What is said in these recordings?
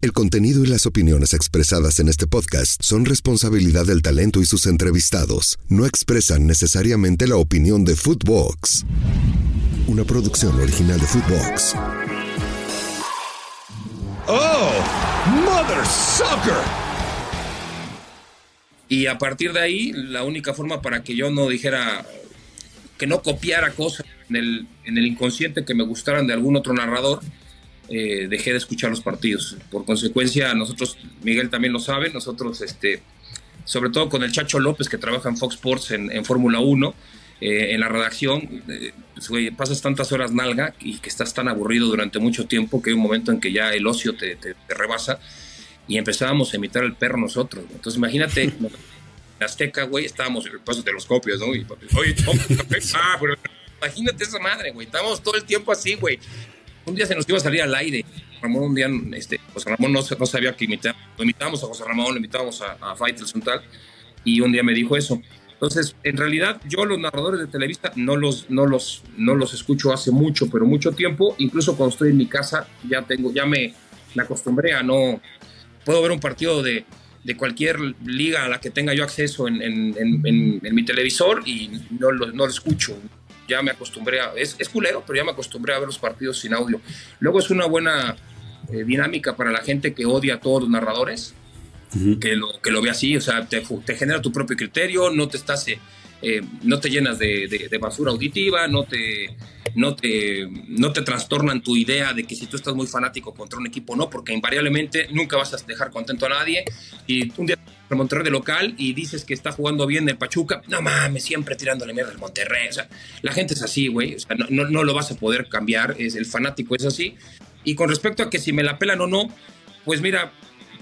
El contenido y las opiniones expresadas en este podcast son responsabilidad del talento y sus entrevistados. No expresan necesariamente la opinión de Footbox. Una producción original de Footbox. ¡Oh! ¡Mother Sucker! Y a partir de ahí, la única forma para que yo no dijera, que no copiara cosas en el, en el inconsciente que me gustaran de algún otro narrador, eh, dejé de escuchar los partidos. Por consecuencia, nosotros, Miguel también lo sabe, nosotros, este, sobre todo con el Chacho López que trabaja en Fox Sports en, Fórmula 1, eh, en la redacción, eh, pues, pasas tantas horas nalga y que estás tan aburrido durante mucho tiempo que hay un momento en que ya el ocio te, te rebasa y empezábamos a imitar al perro nosotros. Entonces imagínate, en Azteca, güey, estábamos en el paso de los copios, ¿no? Y, oye, ah, pero imagínate esa madre, güey, estábamos todo el tiempo así, güey. Un día se nos iba a salir al aire. Ramón un día, este, José Ramón no, sabía que imitar. Lo imitábamos a José Ramón, lo imitábamos a, a Faitelson tal, y un día me dijo eso. Entonces, en realidad, yo los narradores de Televisa no los, no los, no los escucho hace mucho, pero mucho tiempo. Incluso cuando estoy en mi casa, ya tengo, ya me, me acostumbré a no, puedo ver un partido de, de cualquier liga a la que tenga yo acceso en, en, en, mi televisor y no lo, no lo, escucho. Ya me acostumbré a. Es, es, culero, pero ya me acostumbré a ver los partidos sin audio. Luego es una buena eh, dinámica para la gente que odia a todos los narradores, que, lo, que lo ve así, o sea, te, te genera tu propio criterio, no te estás. Eh, eh, no te llenas de, basura auditiva, no te, no, te, no te trastornan tu idea de que si tú estás muy fanático contra un equipo, no, porque invariablemente nunca vas a dejar contento a nadie. Y un día el Monterrey de local y dices que está jugando bien el Pachuca, no mames, siempre tirándole mierda al Monterrey. O sea, la gente es así, güey. O sea, no, no, lo vas a poder cambiar. Es, el fanático es así. Y con respecto a que si me la pelan o no, pues mira,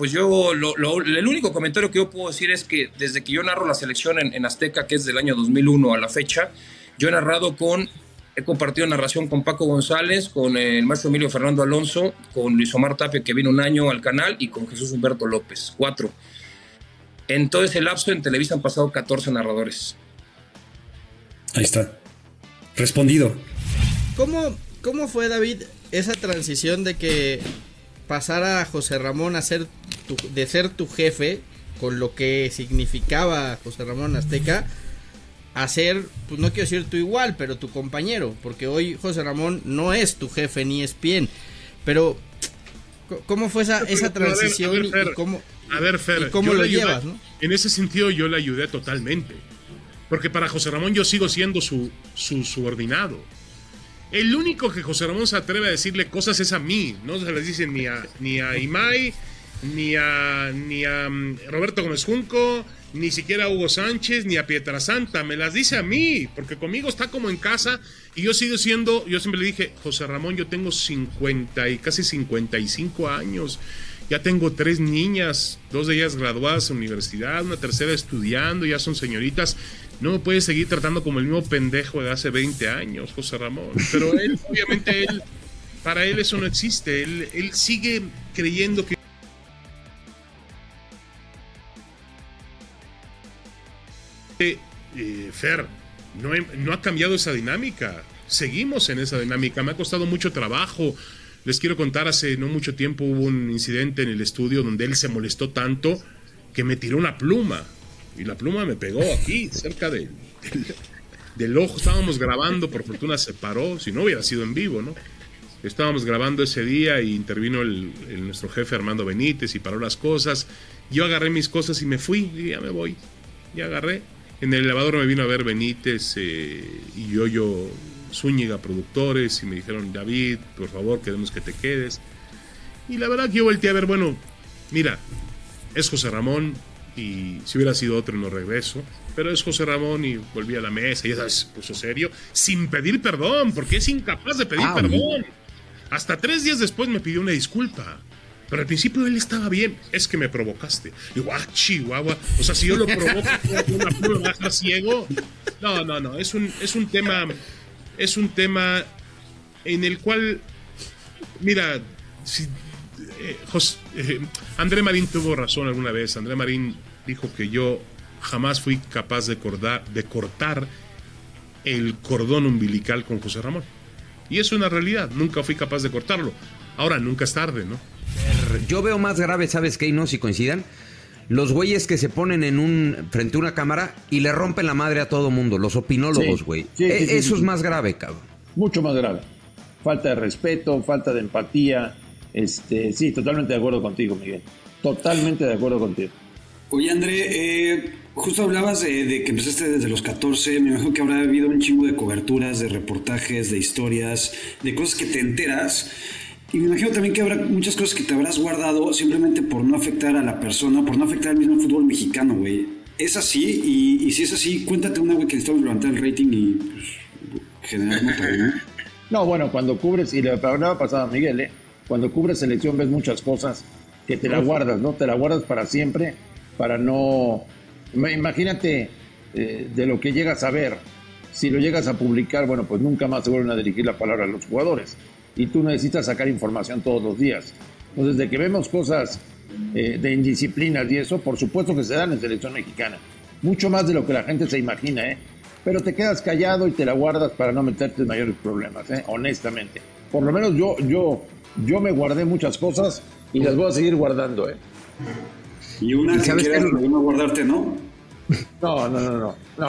pues yo, lo, el único comentario que yo puedo decir es que desde que yo narro la selección en, Azteca, que es del año 2001 a la fecha, yo he narrado con, he compartido narración con Paco González, con el maestro Emilio Fernando Alonso, con Luis Omar Tapia, que vino un año al canal, y con Jesús Humberto López, cuatro. En todo ese lapso en Televisa han pasado 14 narradores. Ahí está. Respondido. ¿Cómo, cómo fue, David, esa transición de que pasara a José Ramón a ser de ser tu jefe, con lo que significaba José Ramón Azteca, a ser, pues no quiero decir tu igual, pero tu compañero, porque hoy José Ramón no es tu jefe ni es bien, pero ¿cómo fue esa, esa transición y cómo, a ver, Fer, cómo lo llevas? ¿no? En ese sentido yo le ayudé totalmente, porque para José Ramón yo sigo siendo su, su subordinado. El único que José Ramón se atreve a decirle cosas es a mí. No se les dice ni a, ni a Imai, ni a, ni a mm, Roberto Gómez Junco, ni siquiera a Hugo Sánchez, ni a Pietrasanta. Me las dice a mí, porque conmigo está como en casa. Y yo sigo siendo, yo siempre le dije, José Ramón, yo tengo 50 y casi 55 años. Ya tengo tres niñas, dos de ellas graduadas en universidad, una tercera estudiando, ya son señoritas. No me puede seguir tratando como el mismo pendejo de hace 20 años, José Ramón. Pero él, obviamente, él, para él eso no existe. Él, él sigue creyendo que eh, Fer, no, ha cambiado esa dinámica. Seguimos en esa dinámica. Me ha costado mucho trabajo. Les quiero contar, hace no mucho tiempo hubo un incidente en el estudio donde él se molestó tanto que me tiró una pluma y la pluma me pegó aquí, cerca de, del, ojo. Estábamos grabando, por fortuna se paró, si no hubiera sido en vivo, ¿no? Estábamos grabando ese día y intervino el, nuestro jefe Armando Benítez y paró las cosas. Yo agarré mis cosas y me fui, y ya me voy. Ya agarré. En el elevador me vino a ver Benítez eh, y yo, yo, Zúñiga, productores, y me dijeron, David, por favor, queremos que te quedes. Y la verdad que yo volteé a ver, bueno, mira, es José Ramón, y si hubiera sido otro no regreso. Pero es José Ramón y volví a la mesa y ya se puso serio, sin pedir perdón, porque es incapaz de pedir ah, perdón. Hasta tres días después me pidió una disculpa. Pero al principio él estaba bien, es que me provocaste. Digo, ah, chihuahua. O sea, si yo lo provoco una prueba baja ciego. No, no, no. Es un, es un tema. Es un tema en el cual. Mira, si, eh, eh, André Marín tuvo razón alguna vez. André Marín dijo que yo jamás fui capaz de, de cortar el cordón umbilical con José Ramón. Y es una realidad, nunca fui capaz de cortarlo. Ahora, nunca es tarde, ¿no? Yo veo más grave, ¿sabes qué? Y no si coincidan. Los güeyes que se ponen en un frente a una cámara y le rompen la madre a todo mundo, los opinólogos, güey. sí, sí, E- sí, Eso sí. es más grave, cabrón. Mucho más grave. Falta de respeto, falta de empatía. Este, sí, totalmente de acuerdo contigo, Miguel. Totalmente de acuerdo contigo. Oye, André, eh, justo hablabas de, de que empezaste desde los 14. Me imagino que habrá habido un chingo de coberturas, de reportajes, de historias, de cosas que te enteras. Y me imagino también que habrá muchas cosas que te habrás guardado simplemente por no afectar a la persona, por no afectar al mismo fútbol mexicano, güey. ¿Es así? Y, y si es así, cuéntate una, güey, que necesitamos levantar el rating y pues, generar nota, ¿no? No, bueno, cuando cubres, y le hablaba pasada a Miguel, ¿eh? cuando cubres selección ves muchas cosas que te la guardas, ¿no? Te la guardas para siempre, para no... Ima- Imagínate eh, de lo que llegas a ver. Si lo llegas a publicar, bueno, pues nunca más se vuelven a dirigir la palabra a los jugadores. Y tú necesitas sacar información todos los días. Entonces, de que vemos cosas eh, de indisciplinas y eso, por supuesto que se dan en selección mexicana. Mucho más de lo que la gente se imagina, ¿eh? Pero te quedas callado y te la guardas para no meterte en mayores problemas, ¿eh? Honestamente. Por lo menos yo, yo, yo me guardé muchas cosas y las voy a seguir guardando, ¿eh? Y una ¿Y que sabes quieras no guardarte, ¿no? No, no, no, no. No,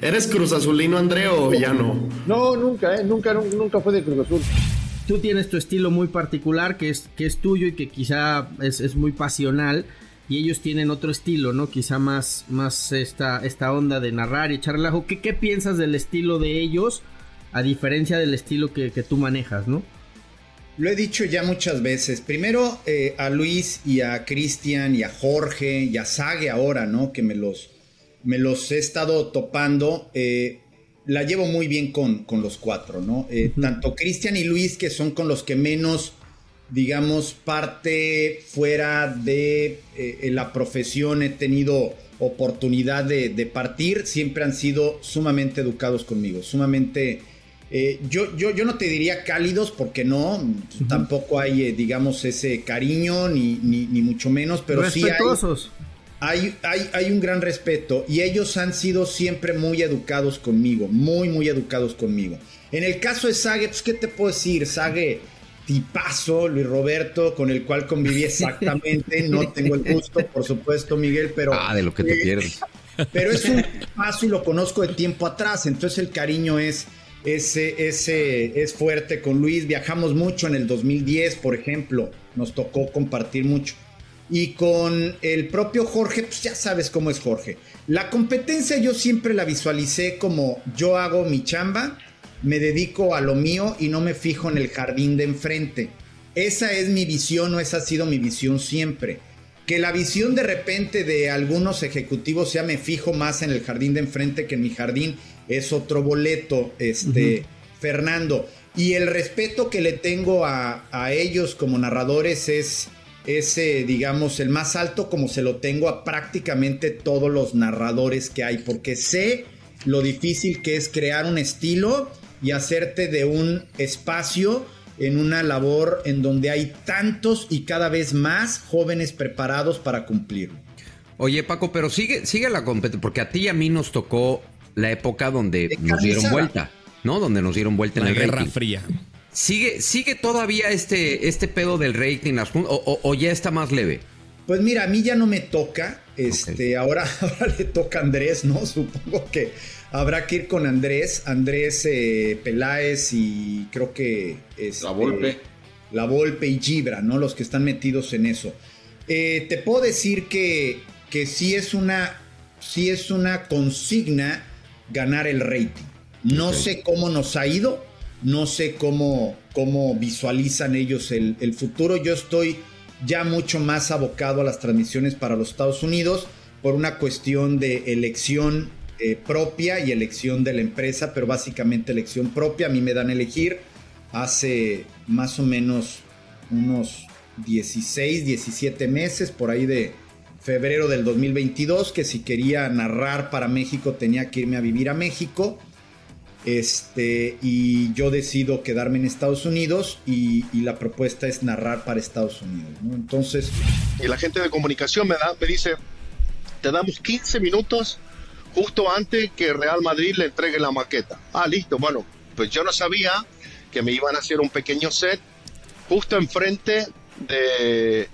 ¿Eres Cruz Azulino, André, o ya no? no nunca, ¿eh? Nunca, nunca, fue de Cruz Azul. Tú tienes tu estilo muy particular que es, que es tuyo y que quizá es, es muy pasional. Y ellos tienen otro estilo, ¿no? Quizá más, más esta, esta onda de narrar y echar relajo. ¿Qué, ¿Qué piensas del estilo de ellos? A diferencia del estilo que, que tú manejas, ¿no? Lo he dicho ya muchas veces. Primero eh, a Luis y a Cristian y a Jorge y a Sage ahora, ¿no? Que me los, me los he estado topando. eh, la llevo muy bien con, con los cuatro, ¿no? Eh, Tanto Cristian y Luis, que son con los que menos, digamos, parte fuera de la profesión he tenido oportunidad de, de partir, siempre han sido sumamente educados conmigo, sumamente... eh, yo, yo, yo no te diría cálidos porque no, tampoco hay, eh, digamos, ese cariño, ni, ni, ni mucho menos, pero sí hay, hay, hay, hay un gran respeto y ellos han sido siempre muy educados conmigo, muy, muy educados conmigo. En el caso de Sage, pues, ¿qué te puedo decir? Sage, tipazo, Luis Roberto, con el cual conviví exactamente, no tengo el gusto, por supuesto, Miguel, pero... Ah, de lo que te eh, pierdes. pero es un paso y lo conozco de tiempo atrás, entonces el cariño es, ese, ese, es fuerte con Luis. Viajamos mucho en el 2010, por ejemplo, nos tocó compartir mucho. Y con el propio Jorge, pues ya sabes cómo es Jorge. La competencia yo siempre la visualicé como yo hago mi chamba, me dedico a lo mío y no me fijo en el jardín de enfrente. Esa es mi visión o esa ha sido mi visión siempre. Que la visión de repente de algunos ejecutivos sea me fijo más en el jardín de enfrente que en mi jardín es otro boleto, este, Fernando. Y el respeto que le tengo a, a ellos como narradores es ese, digamos, el más alto como se lo tengo a prácticamente todos los narradores que hay, porque sé lo difícil que es crear un estilo y hacerte de un espacio en una labor en donde hay tantos y cada vez más jóvenes preparados para cumplirlo. Oye, Paco, pero sigue, sigue la competencia, porque a ti y a mí nos tocó la época donde De nos dieron vuelta, ¿no? Donde nos dieron vuelta en La el Guerra rating. Fría. ¿Sigue, ¿Sigue todavía este, este pedo del rating o, o- o ya está más leve? Pues mira, a mí ya no me toca. Este, ahora, ahora le toca a Andrés, ¿no? Supongo que habrá que ir con Andrés, Andrés eh, Peláez y creo que este, La Volpe. La Volpe y Gibra, ¿no? Los que están metidos en eso. Eh, te puedo decir que, que sí es una. Sí es una consigna ganar el rating. No sé cómo nos ha ido. No sé cómo, cómo visualizan ellos el, el futuro. Yo estoy ya mucho más abocado a las transmisiones para los Estados Unidos por una cuestión de elección eh, propia y elección de la empresa, pero básicamente elección propia. A mí me dan a elegir hace más o menos unos 16, 17 meses, por ahí de febrero del 2022, que si quería narrar para México tenía que irme a vivir a México. Este, y yo decido quedarme en Estados Unidos y, la propuesta es narrar para Estados Unidos. ¿no? Entonces, Y la gente de comunicación me, da, me dice, te damos 15 minutos justo antes que Real Madrid le entregue la maqueta. Ah, listo, bueno, pues yo no sabía que me iban a hacer un pequeño set justo enfrente de,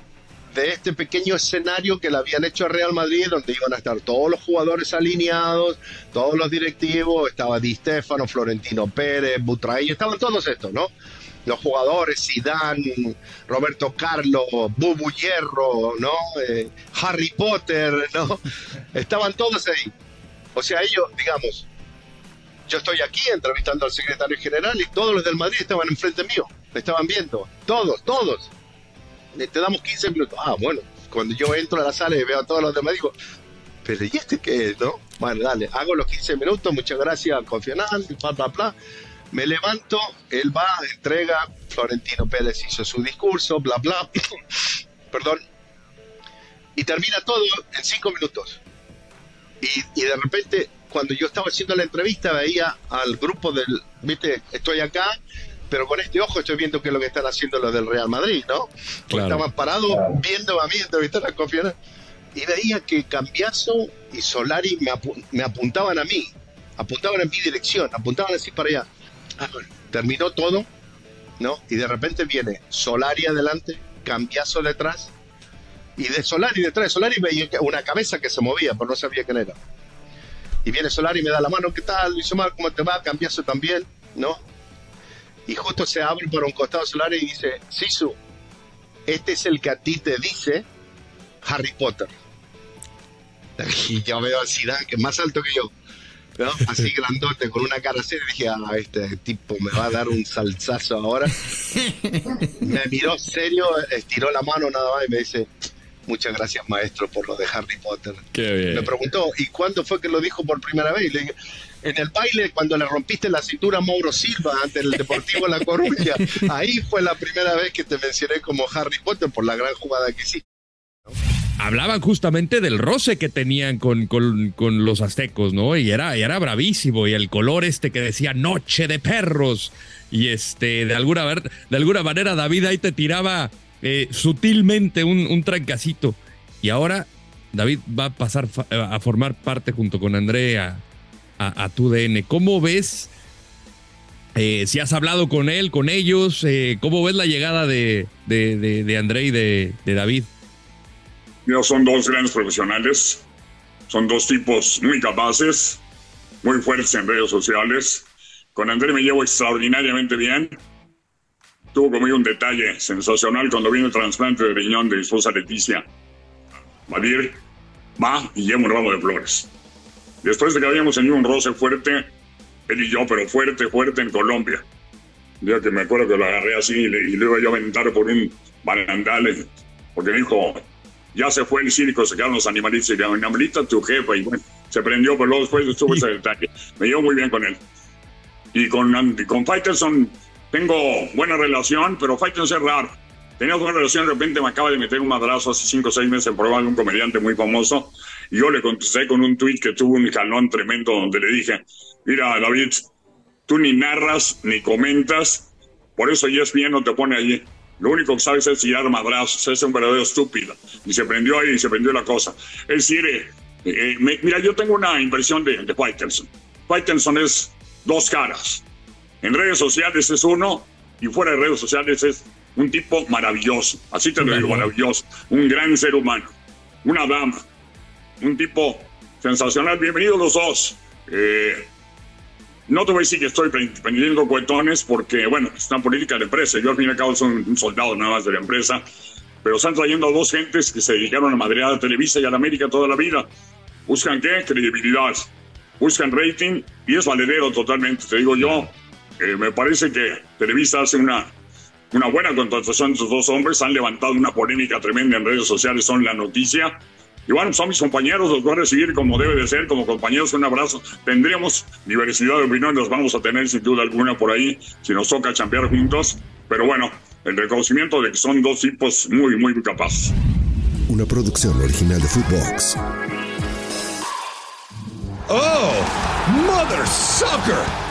de este pequeño escenario que le habían hecho a Real Madrid, donde iban a estar todos los jugadores alineados, todos los directivos, estaba Di Stefano, Florentino Pérez, Butraí, estaban todos estos, ¿no? Los jugadores, Zidane, Roberto Carlos, Bubu Hierro, ¿no? Eh, Harry Potter, ¿no? Estaban todos ahí. O sea, ellos, digamos, yo estoy aquí entrevistando al secretario general y todos los del Madrid estaban enfrente mío, me estaban viendo, todos, todos te damos 15 minutos. Ah, bueno, cuando yo entro a la sala y veo a todos los demás, digo, pero ¿y este qué es, no? Bueno, dale, hago los 15 minutos, muchas gracias, Confional, bla, bla, bla. Me levanto, él va, entrega, Florentino Pérez hizo su discurso, bla, bla, perdón, y termina todo en 5 minutos. Y, y de repente, cuando yo estaba haciendo la entrevista, veía al grupo del, viste, estoy acá, pero con este ojo estoy viendo qué es lo que están haciendo los del Real Madrid, ¿no? Estaban parados viendo a mí entrevistar a confianza y veía que Cambiazo y Solari me, apuntaban a mí, apuntaban en mi dirección, apuntaban así para allá. Ah, terminó todo, ¿no? Y de repente viene Solari adelante, Cambiazo detrás, y de Solari detrás de Solari veía una cabeza que se movía, pero no sabía quién era. Y viene Solari y me da la mano, ¿qué tal? Luis Omar, ¿cómo te va? Cambiazo también, ¿no? Y justo se abre por un costado solar y dice, Sisu, este es el que a ti te dice Harry Potter. Y yo veo a Zidane, que es más alto que yo, ¿no? así grandote, con una cara seria, dije, ah, este tipo me va a dar un salsazo ahora. Me miró serio, estiró la mano nada más y me dice, muchas gracias maestro por lo de Harry Potter. Me preguntó, ¿y cuándo fue que lo dijo por primera vez? Y le dije, en el baile cuando le rompiste la cintura a Mauro Silva ante el Deportivo La Coruña. Ahí fue la primera vez que te mencioné como Harry Potter por la gran jugada que hiciste. Hablaban justamente del roce que tenían con, con, los aztecos, ¿no? Y era, era bravísimo. Y el color este que decía Noche de Perros. Y este, de alguna, de alguna manera, David ahí te tiraba eh, sutilmente un, un trancacito. Y ahora David va a pasar a formar parte junto con Andrea a, tu DN. ¿Cómo ves, eh, si has hablado con él, con ellos, eh, cómo ves la llegada de, de, André y de, David? Mira, son dos grandes profesionales, son dos tipos muy capaces, muy fuertes en redes sociales. Con André me llevo extraordinariamente bien. Tuvo conmigo un detalle sensacional cuando vino el trasplante de riñón de mi esposa Leticia. Vadir va y lleva un ramo de flores. Después de que habíamos tenido un roce fuerte, él y yo, pero fuerte, fuerte en Colombia. Ya que me acuerdo que lo agarré así y le, iba yo a aventar por un barandal, porque me dijo, ya se fue el circo, se quedaron los animalitos, y le animalita tu jefa, y bueno, se prendió, pero luego después estuvo ese detalle. Me llevo muy bien con él. Y con, con Fighterson tengo buena relación, pero Fighterson es raro. Teníamos una relación, de repente me acaba de meter un madrazo hace 5 o 6 meses en programa de un comediante muy famoso y yo le contesté con un tweet que tuvo un jalón tremendo donde le dije, mira David, tú ni narras ni comentas, por eso ESPN no te pone allí. Lo único que sabes es tirar madrazos, es un verdadero estúpido. Y se prendió ahí y se prendió la cosa. Es decir, eh, eh, mira, yo tengo una impresión de, de Faitelson. Faitelson es dos caras. En redes sociales es uno y fuera de redes sociales es un tipo maravilloso. Así te lo digo, maravilloso. Un gran ser humano. Una dama un tipo sensacional. Bienvenidos los dos. Eh, no te voy a decir que estoy prendiendo cuetones porque, bueno, es una política de empresa. Yo al fin y al cabo soy un soldado nada más de la empresa. Pero están trayendo a dos gentes que se dedicaron a madrear a Televisa y a la América toda la vida. ¿Buscan qué? Credibilidad. Buscan rating y es valedero totalmente. Te digo yo, eh, me parece que Televisa hace una, una buena contratación de estos dos hombres. Han levantado una polémica tremenda en redes sociales, son la noticia y bueno, son mis compañeros, los voy a recibir como debe de ser, como compañeros, un abrazo. Tendremos diversidad de opiniones, los vamos a tener sin duda alguna por ahí, si nos toca champear juntos. Pero bueno, el reconocimiento de que son dos tipos muy, muy capaces. Una producción original de Footbox. Oh, Mother Sucker.